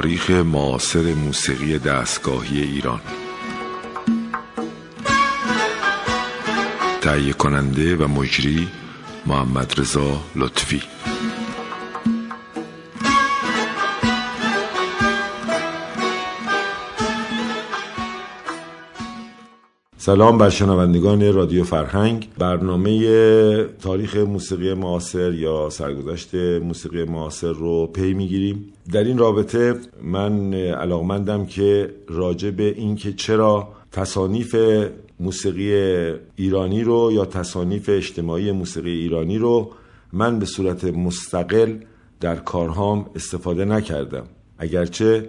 تاریخ معاصر موسیقی دستگاهی ایران. تهیه کننده و مجری محمد رضا لطفی. سلام بر شنوندگان رادیو فرهنگ. برنامه تاریخ موسیقی معاصر یا سرگذشت موسیقی معاصر رو پی می‌گیریم. در این رابطه من علاقمندم که راجع به اینکه چرا تصانیف موسیقی ایرانی رو یا تصانیف اجتماعی موسیقی ایرانی رو من به صورت مستقل در کارهام استفاده نکردم. اگرچه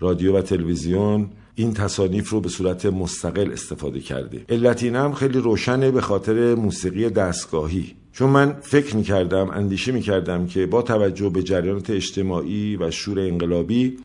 رادیو و تلویزیون این تصانیف رو به صورت مستقل استفاده کرده. علت هم خیلی روشنه به خاطر موسیقی دستگاهی. چون من فکر می کردم اندیشه می کردم که با توجه به جریانات اجتماعی و شور انقلابی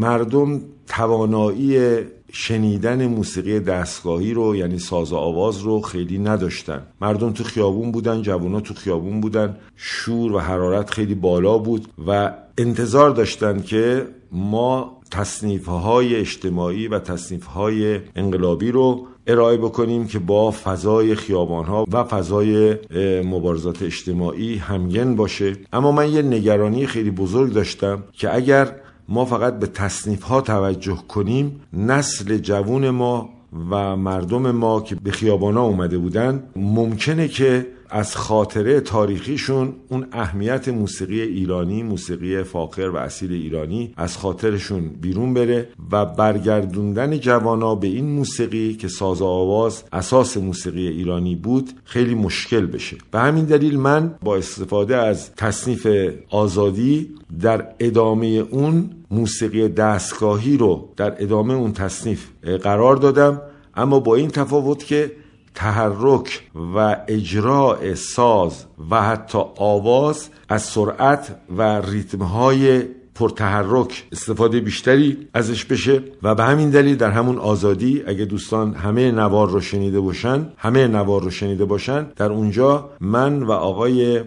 مردم توانایی شنیدن موسیقی دستگاهی رو یعنی ساز و آواز رو خیلی نداشتن. مردم تو خیابون بودن جوونا تو خیابون بودن. شور و حرارت خیلی بالا بود و انتظار داشتن که ما تصنیف های اجتماعی و تصنیف های انقلابی رو ارائه بکنیم که با فضای خیابان ها و فضای مبارزات اجتماعی همگن باشه. اما من یه نگرانی خیلی بزرگ داشتم که اگر ما فقط به تصنیف ها توجه کنیم نسل جوون ما و مردم ما که به خیابانا اومده بودن ممکنه که از خاطره تاریخیشون اون اهمیت موسیقی ایرانی موسیقی فاخر و اصیل ایرانی از خاطرشون بیرون بره و برگردوندن جوانا به این موسیقی که ساز آواز اساس موسیقی ایرانی بود خیلی مشکل بشه. به همین دلیل من با استفاده از تصنیف آزادی در ادامه اون موسیقی دستگاهی رو در ادامه اون تصنیف قرار دادم اما با این تفاوت که تحرک و اجراع ساز و حتی آواز از سرعت و ریتمهای پرتحرک استفاده بیشتری ازش بشه و به همین دلیل در همون آزادی اگه دوستان همه نوار رو شنیده باشن همه نوار رو شنیده باشن در اونجا من و آقای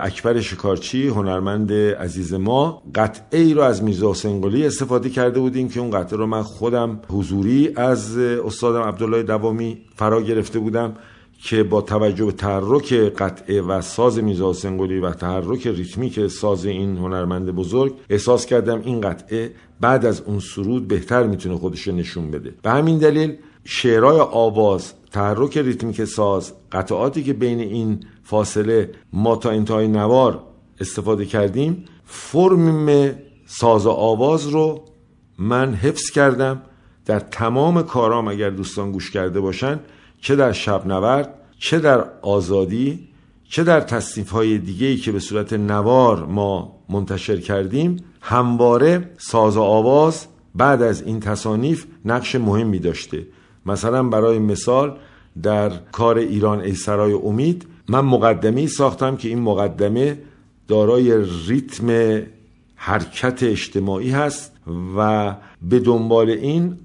اکبر شکارچی هنرمند عزیز ما قطعه ای رو از میرزا حسین استفاده کرده بودیم که اون قطعه رو من خودم حضوری از استادم عبدالله دوامی فرا گرفته بودم. که با توجه به تحرک قطعه و ساز میرزا حسین و تحرک ریتمیک ساز این هنرمند بزرگ احساس کردم این قطعه بعد از اون سرود بهتر می‌تونه خودش نشون بده. به همین دلیل شعرهای آواز تحرک ریتمیک ساز قطعاتی که بین این فاصله ما تا انتهای نوار استفاده کردیم فرم ساز و آواز رو من حفظ کردم. در تمام کارام اگر دوستان گوش کرده باشن چه در شب نورد چه در آزادی چه در تصنیف های دیگه که به صورت نوار ما منتشر کردیم همواره ساز و آواز بعد از این تصانیف نقش مهمی داشته. مثلا برای مثال در کار ایران ای سرای امید من مقدمه ساختم که این مقدمه دارای ریتم حرکت اجتماعی هست و به دنبال این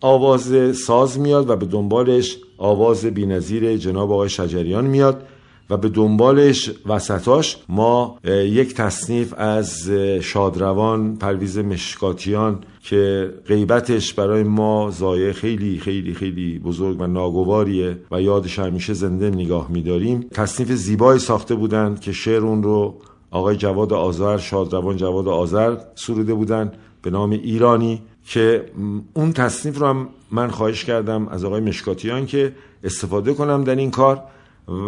آواز ساز میاد و به دنبالش آواز بینظیر جناب آقای شجریان میاد و به دنبالش وسطاش ما یک تصنیف از شادروان پرویز مشکاتیان که غیبتش برای ما زایه خیلی خیلی خیلی بزرگ و ناگواریه و یادش همیشه زنده نگاه میداریم. تصنیف زیبایی ساخته بودند که شعر اون رو آقای جواد آذر شادروان جواد آذر سروده بودند به نام ایرانی. که اون تصنیف رو هم من خواهش کردم از آقای مشکاتیان که استفاده کنم در این کار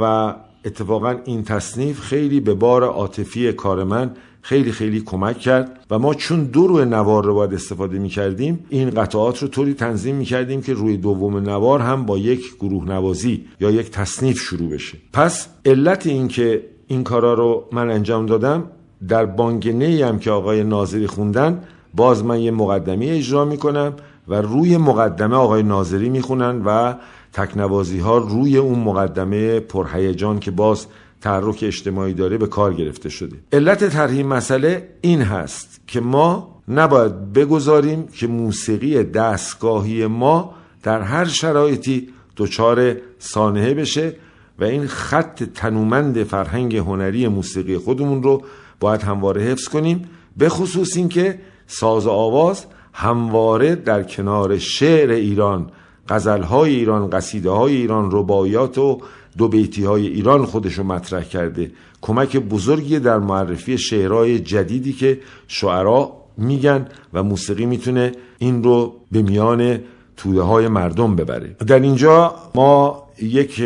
و اتفاقا این تصنیف خیلی به بار عاطفی کار من خیلی خیلی کمک کرد و ما چون دو روی نوار رو باید استفاده می کردیم این قطعات رو طوری تنظیم می کردیم که روی دوم نوار هم با یک گروه نوازی یا یک تصنیف شروع بشه. پس علت این که این کارا رو من انجام دادم در بانگنه هم که آقای ناظری خوندن باز من یه مقدمه اجرا می‌کنم و روی مقدمه آقای ناظری می‌خونن و تکنوازی ها روی اون مقدمه پرهیجان که باز تحرک اجتماعی داره به کار گرفته شده. علت طرح مسئله این هست که ما نباید بگذاریم که موسیقی دستگاهی ما در هر شرایطی دچار سانحه بشه و این خط تنومند فرهنگ هنری موسیقی خودمون رو باید همواره حفظ کنیم به خصوص اینکه ساز آواز همواره در کنار شعر ایران غزلهای ایران قصیده های ایران ربایات و دو بیتی های ایران خودشو مطرح کرده. کمک بزرگی در معرفی شعرهای جدیدی که شعرا میگن و موسیقی می‌تونه این رو به میان توده های مردم ببره. در اینجا ما یک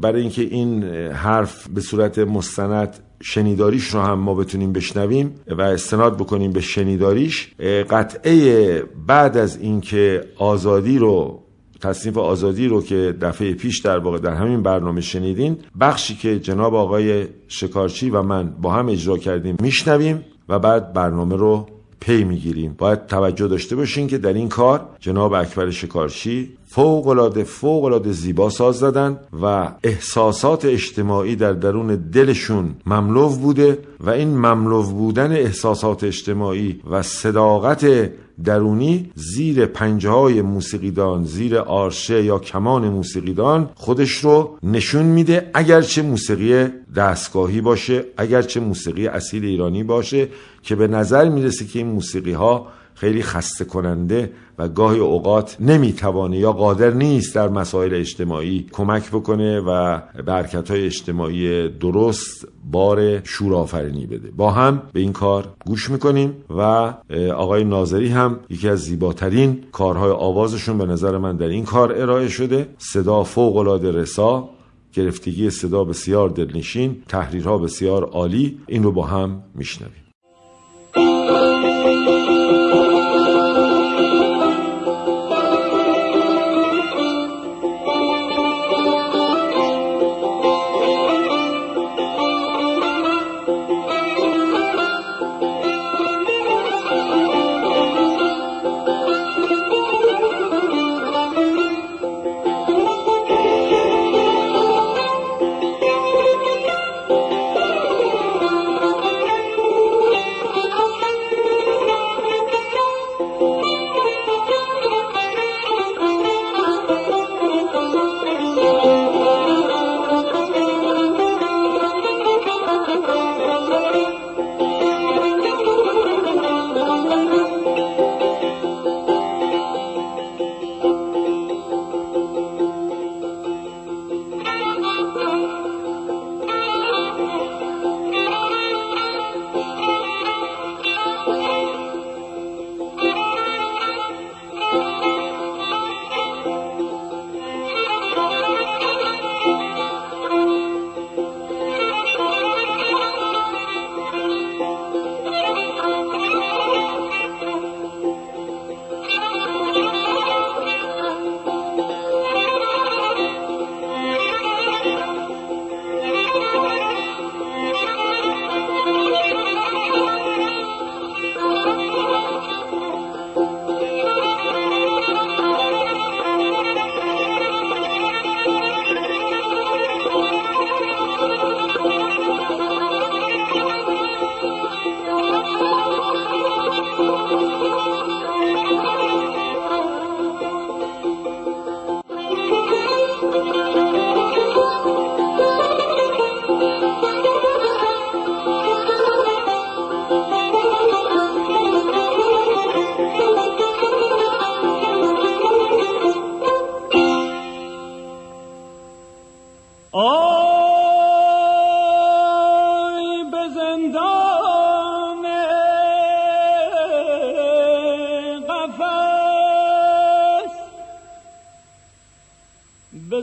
برای اینکه این حرف به صورت مستند شنیداریش رو هم ما بتونیم بشنویم و استناد بکنیم به شنیداریش. قطعه بعد از اینکه آزادی رو تصنیف آزادی رو که دفعه پیش در واقع در همین برنامه شنیدین بخشی که جناب آقای شکارچی و من با هم اجرا کردیم میشنویم و بعد برنامه رو پی می‌گیریم. باید توجه داشته باشین که در این کار جناب اکبر شکارچی فوق العاده فوق العاده زیبا ساز زدن و احساسات اجتماعی در درون دلشون مملو بوده و این مملو بودن احساسات اجتماعی و صداقت درونی زیر پنجه های موسیقیدان زیر آرشه یا کمان موسیقیدان خودش رو نشون میده اگرچه موسیقی دستگاهی باشه اگرچه موسیقی اصیل ایرانی باشه که به نظر می‌رسه که این موسیقی ها خیلی خسته کننده و گاهی اوقات نمی‌توانه یا قادر نیست در مسائل اجتماعی کمک بکنه و به های اجتماعی درست بار شورآفرینی بده. با هم به این کار گوش می‌کنیم و آقای ناظری هم یکی از زیباترین کارهای آوازشون به نظر من در این کار ارائه شده. صدا فوق العاده رسا گرفتگی صدا بسیار دلنشین تحریرها بسیار عالی. این رو با هم میشنویم.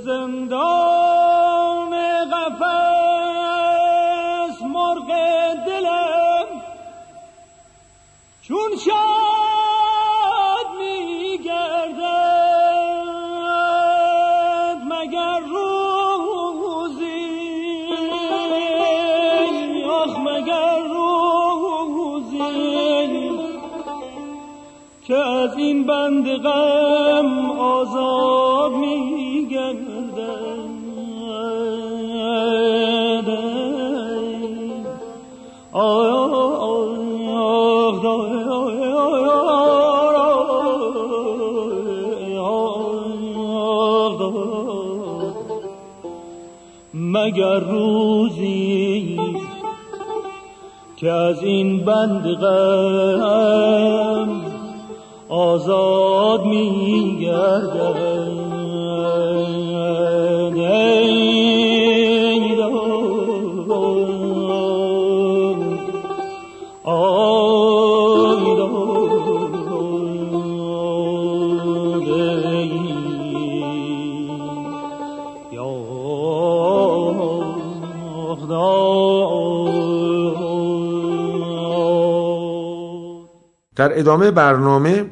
gözümde مگر روزی که از این بند غم آزاد میگردم در ادامه برنامه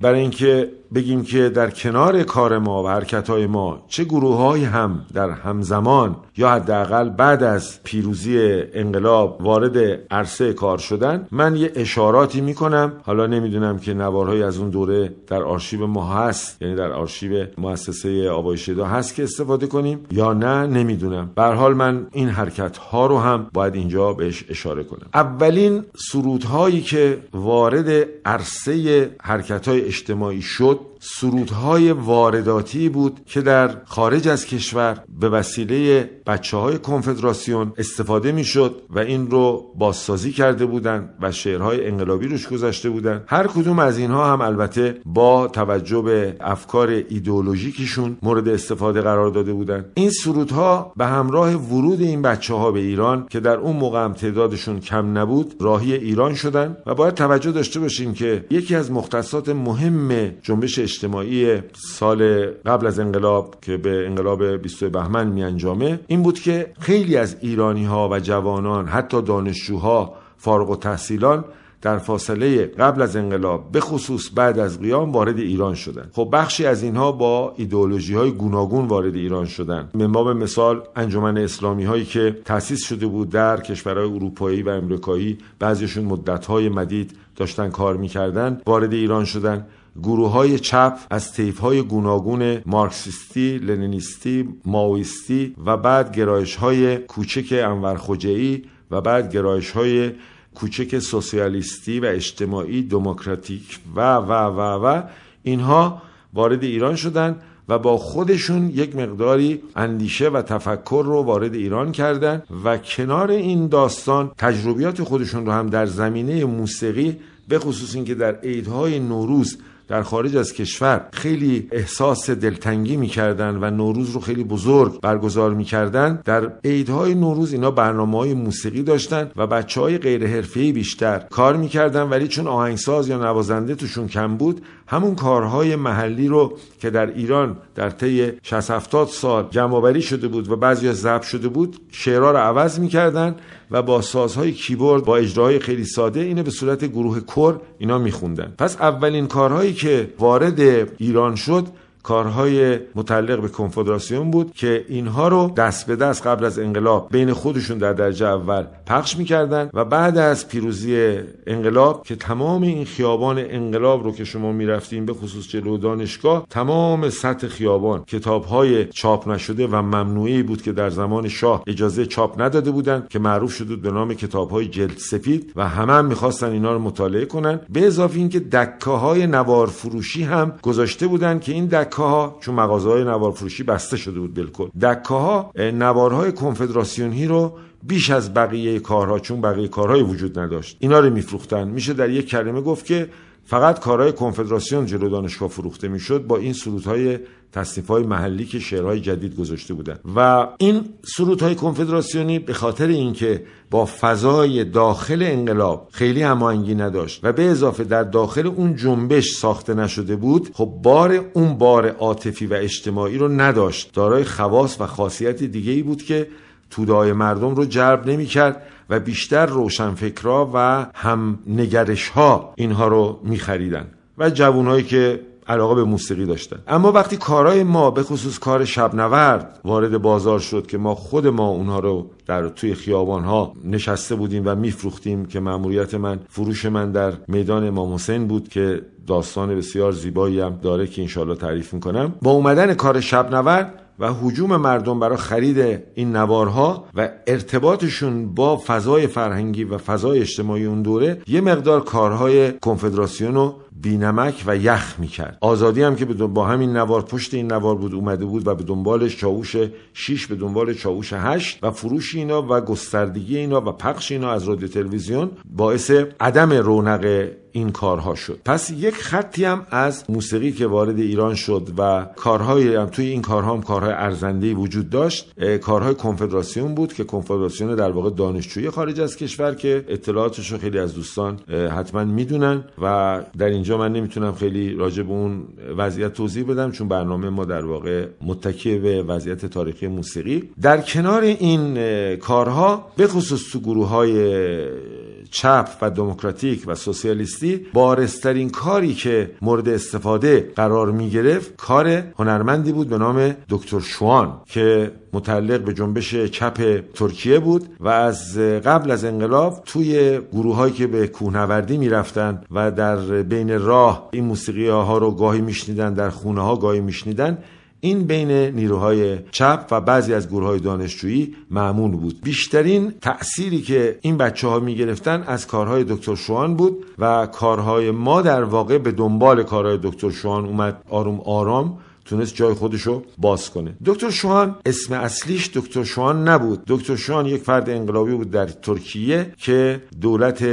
برای اینکه بگیم که در کنار کار ما و حرکت های ما چه گروه هم در همزمان یا حداقل بعد از پیروزی انقلاب وارد عرصه کار شدن من یه اشاراتی می‌کنم. حالا نمی‌دونم که نوارهایی از اون دوره در آرشیو ما هست یعنی در آرشیو مؤسسه آبای شدا هست که استفاده کنیم یا نه نمی‌دونم. به حال من این حرکت ها رو هم باید اینجا بهش اشاره کنم. اولین سرودهایی که وارد عرصه حرکت های اجتماعی شد eu سرودهای وارداتی بود که در خارج از کشور به وسیله بچه های کنفدراسیون استفاده می شد و این رو بازسازی کرده بودند و شعرهای انقلابی روش گذاشته بودند. هر کدوم از اینها هم البته با توجه به افکار ایدئولوژیکشون مورد استفاده قرار داده بودند. این سرودها به همراه ورود این بچه ها به ایران که در اون موقع هم تعدادشون کم نبود راهی ایران شدن و باید توجه داشته باشیم که یکی از مختصات مهم جنبش اجتماعی سال قبل از انقلاب که به انقلاب 20 بهمن می انجامه این بود که خیلی از ایرانی ها و جوانان حتی دانشجوها فارغ و تحصیلان در فاصله قبل از انقلاب به خصوص بعد از قیام وارد ایران شدند. خب بخشی از اینها با ایدئولوژی های گوناگون وارد ایران شدند. باب مثال انجمن اسلامی هایی که تأسیس شده بود در کشورهای اروپایی و امریکایی بعضیشون مدت های مدید داشتن کار می‌کردن وارد ایران شدن گروه های چپ از تیف های گوناگون مارکسیستی، لنینیستی، ماویستی و بعد گرایش های کوچک انور و بعد گرایش های کوچک سوسیالیستی و اجتماعی دموکراتیک و و و و اینها وارد ایران شدند و با خودشون یک مقداری اندیشه و تفکر رو وارد ایران کردن و کنار این داستان تجربیات خودشون رو هم در زمینه موسیقی به خصوص اینکه در عیدهای نوروز در خارج از کشور خیلی احساس دلتنگی می‌کردن و نوروز رو خیلی بزرگ برگزار می‌کردن. در عیدهای نوروز اینا برنامه های موسیقی داشتن و بچه های غیر حرفه‌ای بیشتر کار می‌کردن ولی چون آهنگساز یا نوازنده توشون کم بود همون کارهای محلی رو که در ایران در طی 60 70 سال جمعآوری شده بود و بعضی ضبط شده بود شعرها رو عوض می‌کردن. و با سازهای کیبورد با اجراهای خیلی ساده اینو به صورت گروه کور اینا میخوندن. پس اولین کارهایی که وارد ایران شد کارهای متعلق به کنفدراسیون بود که اینها رو دست به دست قبل از انقلاب بین خودشون در درجه اول پخش می‌کردن و بعد از پیروزی انقلاب که تمام این خیابان انقلاب رو که شما می‌رفتیم به خصوص جلو دانشگاه تمام سطح خیابان کتابهای چاپ نشده و ممنوعی بود که در زمان شاه اجازه چاپ نداده بودند که معروف شده به نام کتابهای جلد سفید و همه هم می‌خواستن اینا رو مطالعه کنن. به اضافه اینکه دکه های نوار فروشی هم گذاشته بودن که این دکه ها چون مغازه های نوار فروشی بسته شده بود بالکل. دکه ها نوارهای کنفدراسیونی رو بیش از بقیه کارها چون بقیه کارهای وجود نداشت اینا رو میفروختن. میشه در یک کلمه گفت که فقط کارهای کنفدراسیون جلو دانشگاه فروخته می‌شد. با این سرودهای تصنیف های محلی که شعرهای جدید گذاشته بودن. و این سرودهای کنفدراسیونی به خاطر اینکه با فضای داخل انقلاب خیلی هماهنگی نداشت و به اضافه در داخل اون جنبش ساخته نشده بود خب بار اون بار عاطفی و اجتماعی رو نداشت. دارای خواص و خاصیت دیگه ای بود که تودای مردم رو جلب نمی کرد و بیشتر روشنفکرا و هم نگرش ها اینها رو می خریدن و جوانهایی که علاقه به موسیقی داشتن. اما وقتی کارهای ما به خصوص کار شبنورد وارد بازار شد که ما خود ما اونها رو در توی خیابان ها نشسته بودیم و میفروختیم که مأموریت من فروش من در میدان امام حسین بود که داستان بسیار زیبایی هم داره که انشالله تعریف می‌کنم. با اومدن کار شبنورد و حجوم مردم برای خرید این نوارها و ارتباطشون با فضای فرهنگی و فضای اجتماعی اون دوره یه مقدار کارهای کنفدراسیون رو بینمک و یخ می‌کرد. آزادی هم که با همین نوار پشت این نوار بود اومده بود و به دنبال چاوش 6 به دنبال چاوش 8 و فروش اینا و گستردگی اینا و پخش اینا از رادیو تلویزیون باعث عدم رونق این کارها شد. پس یک خطی هم از موسیقی که وارد ایران شد و کارهای هم توی این کارها هم کارهای ارزنده وجود داشت کارهای کنفدراسیون بود که کنفدراسیون در واقع دانشجویی خارج از کشور که اطلاعاتش رو خیلی از دوستان حتما می‌دونن و در اینجا من نمی‌تونم خیلی راجع به اون وضعیت توضیح بدم چون برنامه ما در واقع متکی به وضعیت تاریخی موسیقی. در کنار این کارها به خصوص تو گروه های چپ و دموکراتیک و سوسیالیستی بارسترین کاری که مورد استفاده قرار می گرفت کار هنرمندی بود به نام دکتر شوان که متعلق به جنبش چپ ترکیه بود و از قبل از انقلاب توی گروه هایی که به کوهنوردی می‌رفتن و در بین راه این موسیقی ها رو گاهی میشنیدن در خونه ها گاهی میشنیدن این بین نیروهای چپ و بعضی از گروه های دانشجویی معمول بود. بیشترین تأثیری که این بچه ها می گرفتن از کارهای دکتر شوان بود و کارهای ما در واقع به دنبال کارهای دکتر شوان اومد. آروم آرام تونست جای خودشو باز کنه. دکتر شوان اسم اصلیش دکتر شوان نبود. دکتر شوان یک فرد انقلابی بود در ترکیه که دولت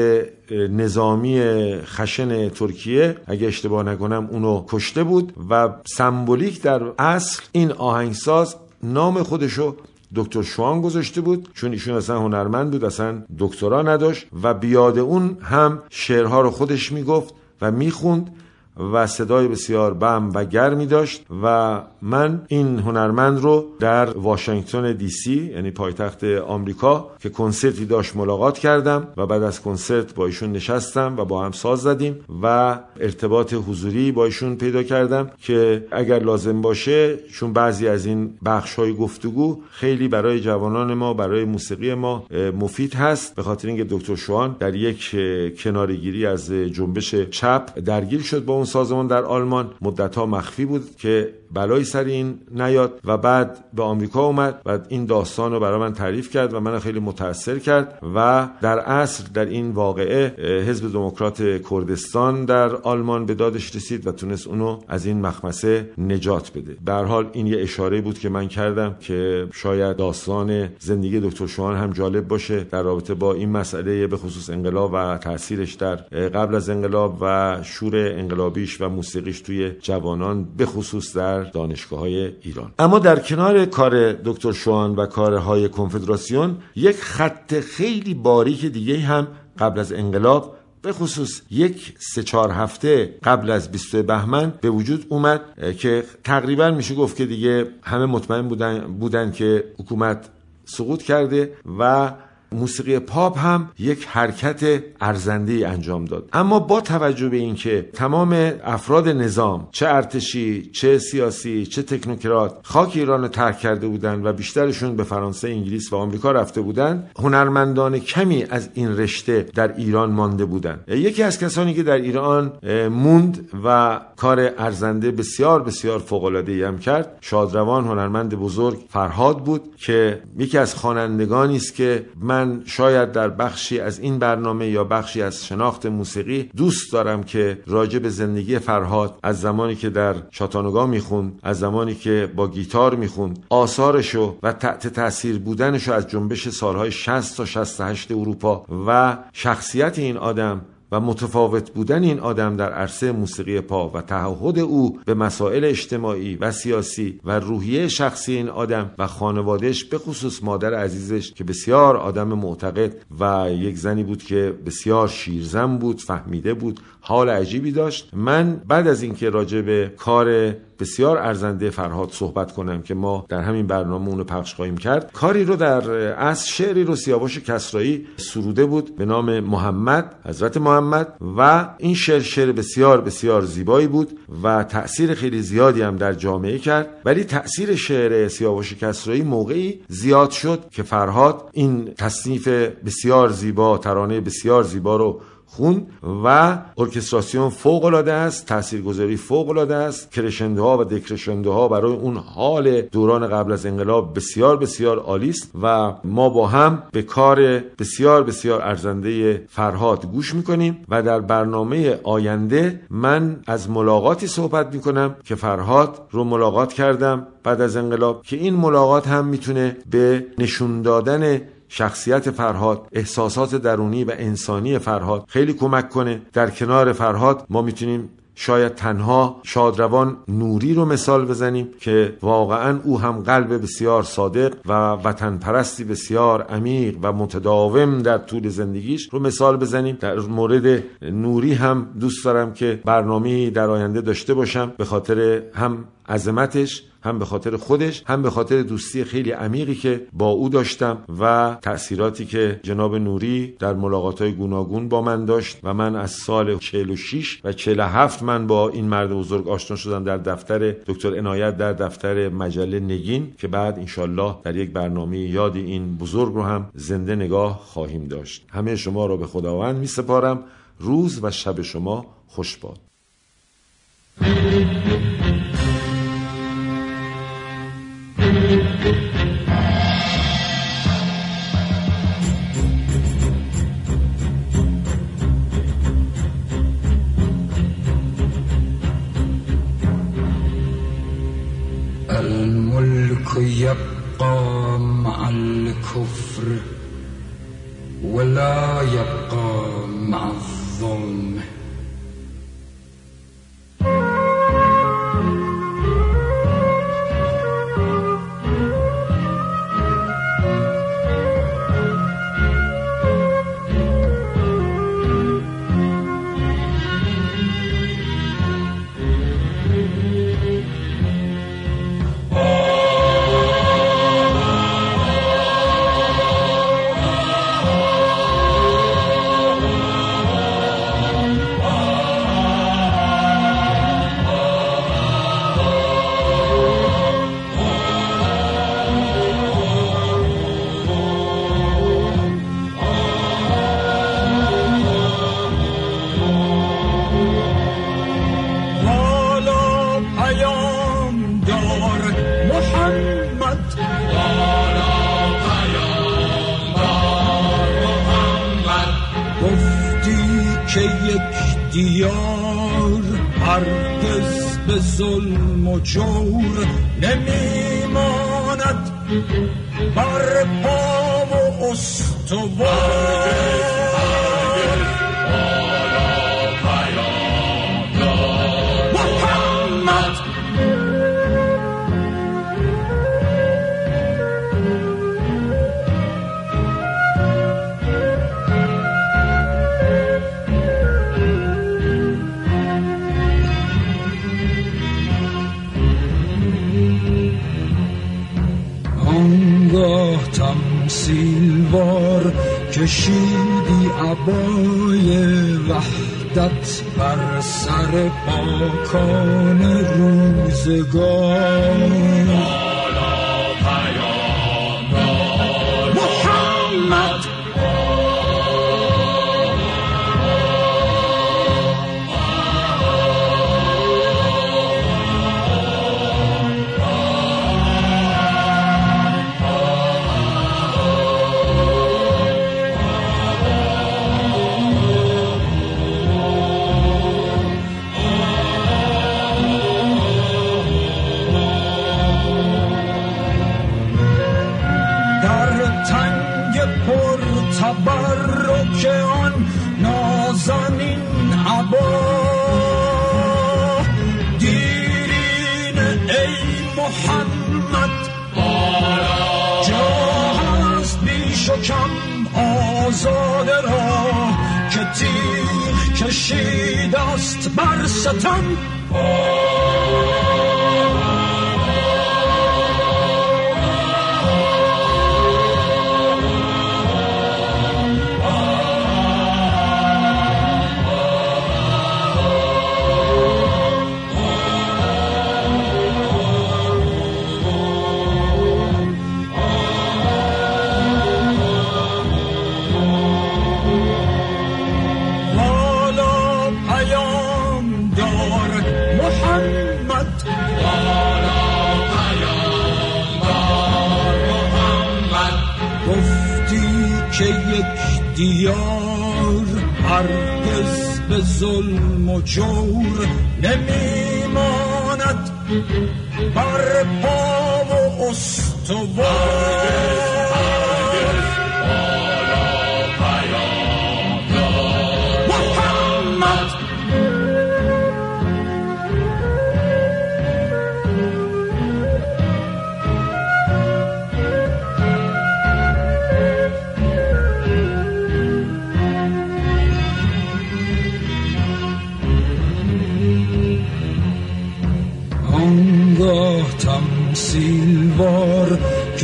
نظامی خشن ترکیه اگه اشتباه نکنم اونو کشته بود و سمبولیک در اصل این آهنگساز نام خودشو دکتر شوان گذاشته بود چون ایشون اصلا هنرمند بود اصلا دکترا نداشت و بیاد اون هم شعرها رو خودش می‌گفت و می‌خوند و صدای بسیار بم و گرمی داشت و من این هنرمند رو در واشنگتن دی سی یعنی پایتخت آمریکا که کنسرتی داشت ملاقات کردم و بعد از کنسرت با ایشون نشستم و با هم ساز زدیم و ارتباط حضوری با ایشون پیدا کردم که اگر لازم باشه چون بعضی از این بخش های گفتگو خیلی برای جوانان ما برای موسیقی ما مفید هست. به خاطر اینکه دکتر شوان در یک کنارگیری از جنبش چپ درگیر شد با اون سازمان در آلمان مدت ها مخفی بود که بلایی سر این نیاد و بعد به آمریکا اومد و این داستان رو برای من تعریف کرد و من خیلی متاثر کرد و در اصل در این واقعه حزب دموکرات کردستان در آلمان به دادش رسید و تونست اونو از این مخمسه نجات بده. به حال این یه اشاره بود که من کردم که شاید داستان زندگی دکتر شوان هم جالب باشه در رابطه با این مسئله به خصوص انقلاب و تاثیرش در قبل از انقلاب و شور انقلابیش و موسیقیش توی جوانان به خصوص در دانشگاه های ایران. اما در کنار کار دکتر شوان و کارهای کنفدراسیون یک خط خیلی باریک دیگه هم قبل از انقلاب به خصوص یک سه چهار هفته قبل از 20 بهمن به وجود اومد که تقریبا میشه گفت که دیگه همه مطمئن بودن, بودن که حکومت سقوط کرده و موسیقی پاپ هم یک حرکت ارزنده انجام داد. اما با توجه به اینکه تمام افراد نظام چه ارتشی چه سیاسی چه تکنوکرات خاک ایران رو ترک کرده بودند و بیشترشون به فرانسه انگلیس و آمریکا رفته بودند هنرمندان کمی از این رشته در ایران مانده بودند یکی از کسانی که در ایران موند و کار ارزنده بسیار بسیار فوق العاده هم کرد. شادروان هنرمند بزرگ فرهاد بود که یکی از خوانندگانی است که من شاید در بخشی از این برنامه یا بخشی از شناخت موسیقی دوست دارم که راجع به زندگی فرهاد از زمانی که در شاتانوگا می‌خوند از زمانی که با گیتار می‌خوند آثارشو و تحت تاثیر بودنشو از جنبش سالهای 60 تا 68 اروپا و شخصیت این آدم و متفاوت بودن این آدم در عرصه موسیقی پا و تعهد او به مسائل اجتماعی و سیاسی و روحیه شخصی این آدم و خانوادهش به خصوص مادر عزیزش که بسیار آدم معتقد و یک زنی بود که بسیار شیرزن بود فهمیده بود. حال عجیبی داشت. من بعد از اینکه راجع به کار بسیار ارزنده فرهاد صحبت کنم که ما در همین برنامه اونو پخش خواهیم کرد کاری رو در از شعری رو سیاوش کسرایی سروده بود به نام محمد حضرت محمد و این شعر شعر بسیار بسیار زیبایی بود و تأثیر خیلی زیادی هم در جامعه کرد. ولی تأثیر شعر سیاوش کسرایی موقعی زیاد شد که فرهاد این تصنیف بسیار زیبا ترانه بسیار زیبا رو خون و ارکستراسیون فوق العاده است تاثیرگذاری فوق العاده است. کرشنده ها و دکرشنده ها برای اون حال دوران قبل از انقلاب بسیار بسیار عالی است و ما با هم به کار بسیار بسیار ارزنده فرهاد گوش می‌کنیم و در برنامه آینده من از ملاقاتی صحبت می‌کنم که فرهاد رو ملاقات کردم بعد از انقلاب که این ملاقات هم می‌تونه به نشون دادن شخصیت فرهاد احساسات درونی و انسانی فرهاد خیلی کمک کنه. در کنار فرهاد ما می‌تونیم شاید تنها شادروان نوری رو مثال بزنیم که واقعا او هم قلب بسیار صادق و وطن پرستی بسیار عمیق و متداوم در طول زندگیش رو مثال بزنیم. در مورد نوری هم دوست دارم که برنامه در آینده داشته باشم. به خاطر هم عظمتش هم به خاطر خودش هم به خاطر دوستی خیلی عمیقی که با او داشتم و تأثیراتی که جناب نوری در ملاقات های گوناگون با من داشت و من از سال 46 و 47 من با این مرد بزرگ آشنا شدم در دفتر دکتر عنایت در دفتر مجله نگین که بعد انشالله در یک برنامه یاد این بزرگ رو هم زنده نگاه خواهیم داشت. همه شما را به خداوند می سپارم روز و شب شما خوش باد. الملك يبقى مع الكفر ولا يبقى مع الظلم. بر پا و استوار محمد کشیدی عبای وحدت بر سر پاکان روزگار.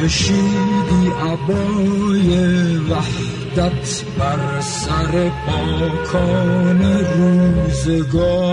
کشیدی عبای وحدت بر سر پاکان روزگار.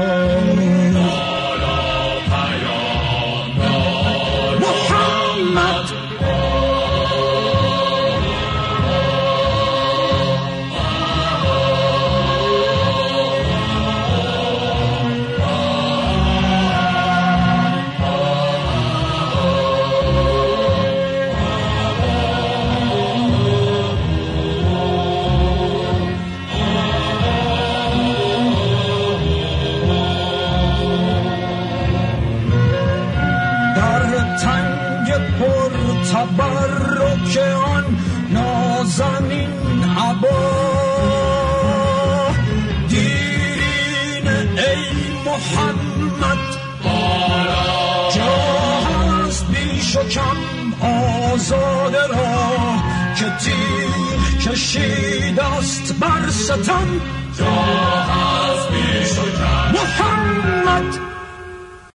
بر